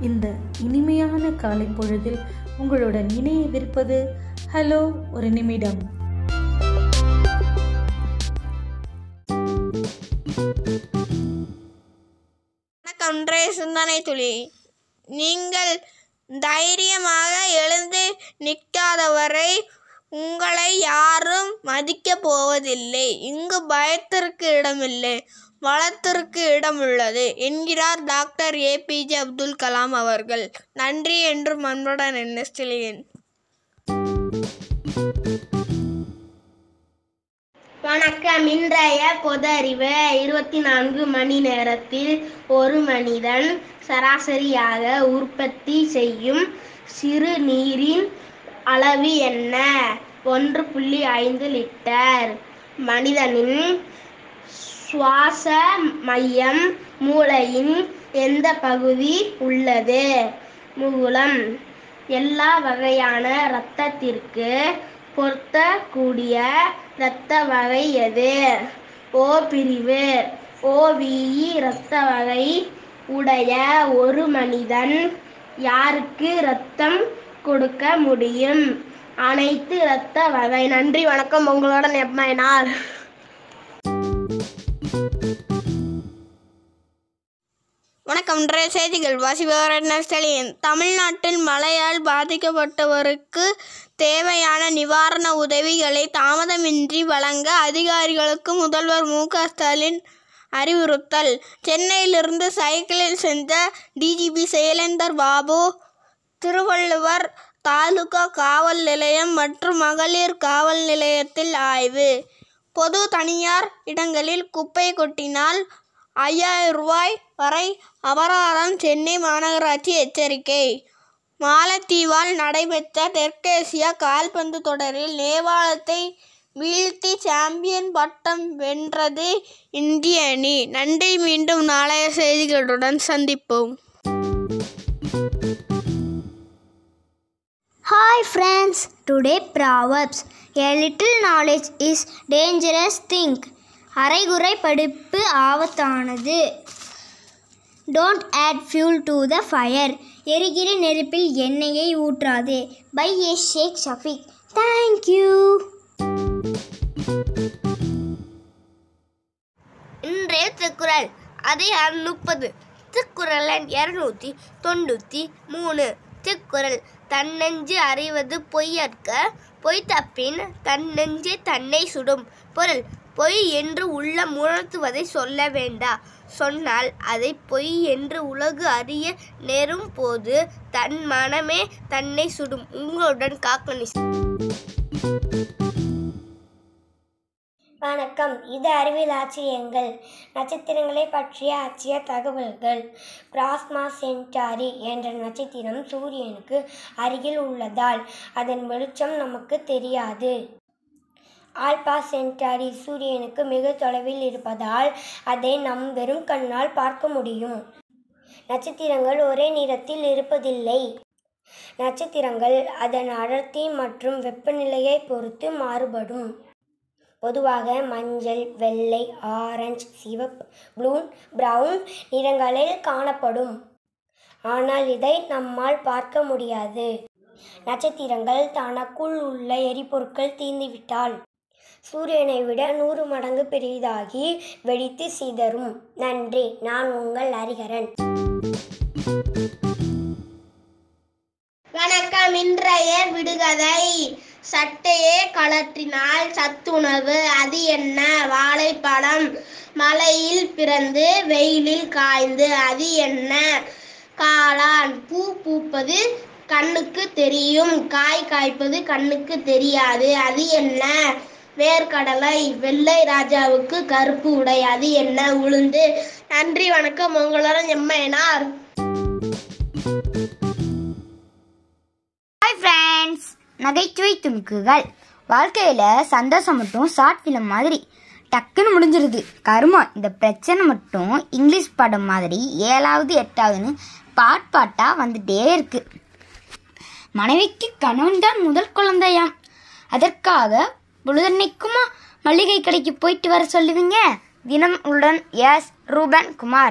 இந்த இனிமையான காலை பொழுதில் உங்களுடன் இணையவிருப்பது ஹலோ ஒரு நிமிடம். வணக்கம் சிந்தனை துளி. நீங்கள் தைரியமாக எழுந்து நிற்காதவரை உங்களை யாரும் மதிக்கப் போவதில்லை. இங்கு பயத்திற்கு இடமில்லை. வளத்திற்கு இடம் உள்ளது என்கிறார் டாக்டர் ஏபிஜே அப்துல் கலாம் அவர்கள். நன்றி என்று அன்புடன் என்ன வணக்கம். இன்றைய பொது அறிவு இருபத்தி நான்கு மணி நேரத்தில் ஒரு மனிதன் சராசரியாக உற்பத்தி செய்யும் சிறுநீரின் அளவு என்ன? ஒன்று புள்ளி ஐந்து லிட்டர். மனிதனின் சுவாச மையம் மூளையின் எந்த பகுதி உள்ளது? மூலம். எல்லா வகையான இரத்தத்திற்கு பொருத்தக்கூடிய இரத்த வகை எது? ஓ பிரிவு. ஓவிஇ இரத்த வகை உடைய ஒரு மனிதன் யாருக்கு இரத்தம் கொடுக்க முடியும்? அனைத்து இரத்த வகை. நன்றி வணக்கம். உங்களோட எம்மைனார் வணக்கம் இன்றைய செய்திகள். வாசிபவர் ஸ்டாலின் தமிழ்நாட்டில் மழையால் பாதிக்கப்பட்டவருக்கு தேவையான நிவாரண உதவிகளை தாமதமின்றி வழங்க அதிகாரிகளுக்கு முதல்வர் மு க ஸ்டாலின் அறிவுறுத்தல். சென்னையிலிருந்து சைக்கிளில் சென்ற டிஜிபி செயலேந்தர் பாபு திருவள்ளுவர் தாலுகா காவல் நிலையம் மற்றும் மகளிர் காவல் நிலையத்தில் ஆய்வு. பொது தனியார் இடங்களில் குப்பை கொட்டினால் ஐயாயிரம் ரூபாய் வரை அபராதம் சென்னை மாநகராட்சி எச்சரிக்கை. மாலத்தீவால் நடைபெற்ற தெற்கேசிய கால்பந்து தொடரில் நேபாளத்தை வீழ்த்தி சாம்பியன் பட்டம் வென்றது இந்திய அணி. நன்றி மீண்டும் நாளைய செய்திகளுடன் சந்திப்போம். Hi friends today proverbs a little knowledge is dangerous think அரைகுறை படிப்பு ஆபத்தானது. Don't add fuel to the fire எரிகிற நெருப்பில் எண்ணெயை ஊற்றாதே. By A Sheikh Shafiq thank you இன்றைய திருக்குறள் அதிகாரம் முப்பது. திருக்குறள் இரநூத்தி தொண்ணூற்றி மூணு. திருக்குறள் தன்னெஞ்சு அறிவது பொய்யற்க பொய் தப்பின் தன்னெஞ்சே தன்னை சுடும். பொருள் பொய் என்று உள்ள உணர்த்துவதை சொல்ல வேண்டா. சொன்னால் அதை பொய் என்று உலகு அறிய நேரும் போது தன் மனமே தன்னை சுடும். உங்களுடன் காக்கணி வணக்கம். இது அறிவியல் ஆச்சரியங்கள். நட்சத்திரங்களை பற்றிய ஆச்சரிய தகவல்கள். பிராஸ்மா சென்டாரி என்ற நட்சத்திரம் சூரியனுக்கு அருகில் உள்ளதால் அதன் வெளிச்சம் நமக்கு தெரியாது. ஆல்பா சென்டாரி சூரியனுக்கு மிக தொலைவில் இருப்பதால் அதை நம் வெறும் கண்ணால் பார்க்க முடியும். நட்சத்திரங்கள் ஒரே நிறத்தில் இருப்பதில்லை. நட்சத்திரங்கள் அதன் அடர்த்தி மற்றும் வெப்பநிலையை பொறுத்து மாறுபடும். பொதுவாக மஞ்சள் வெள்ளை ஆரஞ்சு சிவப்பு ப்ளூன் பிரவுன் நிறங்களில் காணப்படும். ஆனால் இதை நம்மால் பார்க்க முடியாது. நட்சத்திரங்கள் தனக்குள் உள்ள எரிபொருட்கள் தீர்ந்துவிட்டால் சூரியனை விட நூறு மடங்கு பெரிதாகி வெடித்து சிதறும். நன்றி. நான் உங்கள் ஹரிஹரன். வணக்கம். இன்றைய விடுகதை. சட்டையே கலற்றினால் சத்துணவு. அது என்ன? வாழைப்பழம். மலையில் பிறந்து வெயிலில் காய்ந்து. அது என்ன? காளான். பூ பூப்பது கண்ணுக்கு தெரியும். காய் காய்ப்பது கண்ணுக்கு தெரியாது. அது என்ன? வேர்க்கடலை வெள்ளை ராஜாவுக்கு கருப்பு உடை அது என்ன? உளுந்து. நன்றி வணக்கம். உங்களோட எம்மையனார் ஹாய் ஃப்ரெண்ட்ஸ் நகைச்சுவை துணுக்குகள். வாழ்க்கையில் சந்தோஷம் மட்டும் ஷார்ட் ஃபிலிம் மாதிரி. டக்குன்னு முடிஞ்சிருது. கருமா இந்த பிரச்சனை மட்டும் இங்கிலீஷ் படம் மாதிரி ஏழாவது எட்டாவதுன்னு பாட் பாட்டாக வந்துட்டே இருக்கு. மனைவிக்கு கணவன் தான் முதல் குழந்தையாம். அதற்காக பொழுதன்னைக்குமா மளிகை கடைக்கு போயிட்டு வர சொல்லுவீங்க? தினம் உடன் எஸ். ரூபன் குமார்.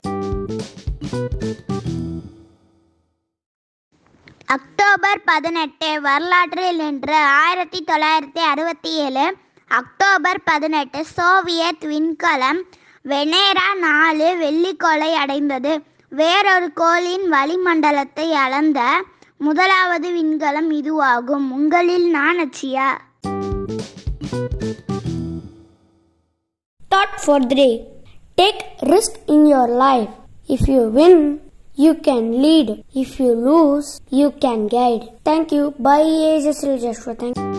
அக்டோபர் பதினெட்டு வரலாற்றில் இன்று ஆயிரத்தி தொள்ளாயிரத்தி அறுபத்தி ஏழு அக்டோபர் பதினெட்டு சோவியத் விண்கலம் வெனேரா நாலு வெள்ளிக்கோளை அடைந்தது. வேறொரு கோளின் வளிமண்டலத்தை அளந்த முதலாவது விண்கலம் இதுவாகும். உங்களில் நான் அச்சியா? For the day. Take risk in your life. If you win, you can lead. If you lose, you can guide. Thank you. Bye, Joshua Joshua. Thank you.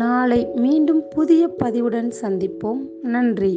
நாளை மீண்டும் புதிய பதிவுடன் சந்திப்போம் நன்றி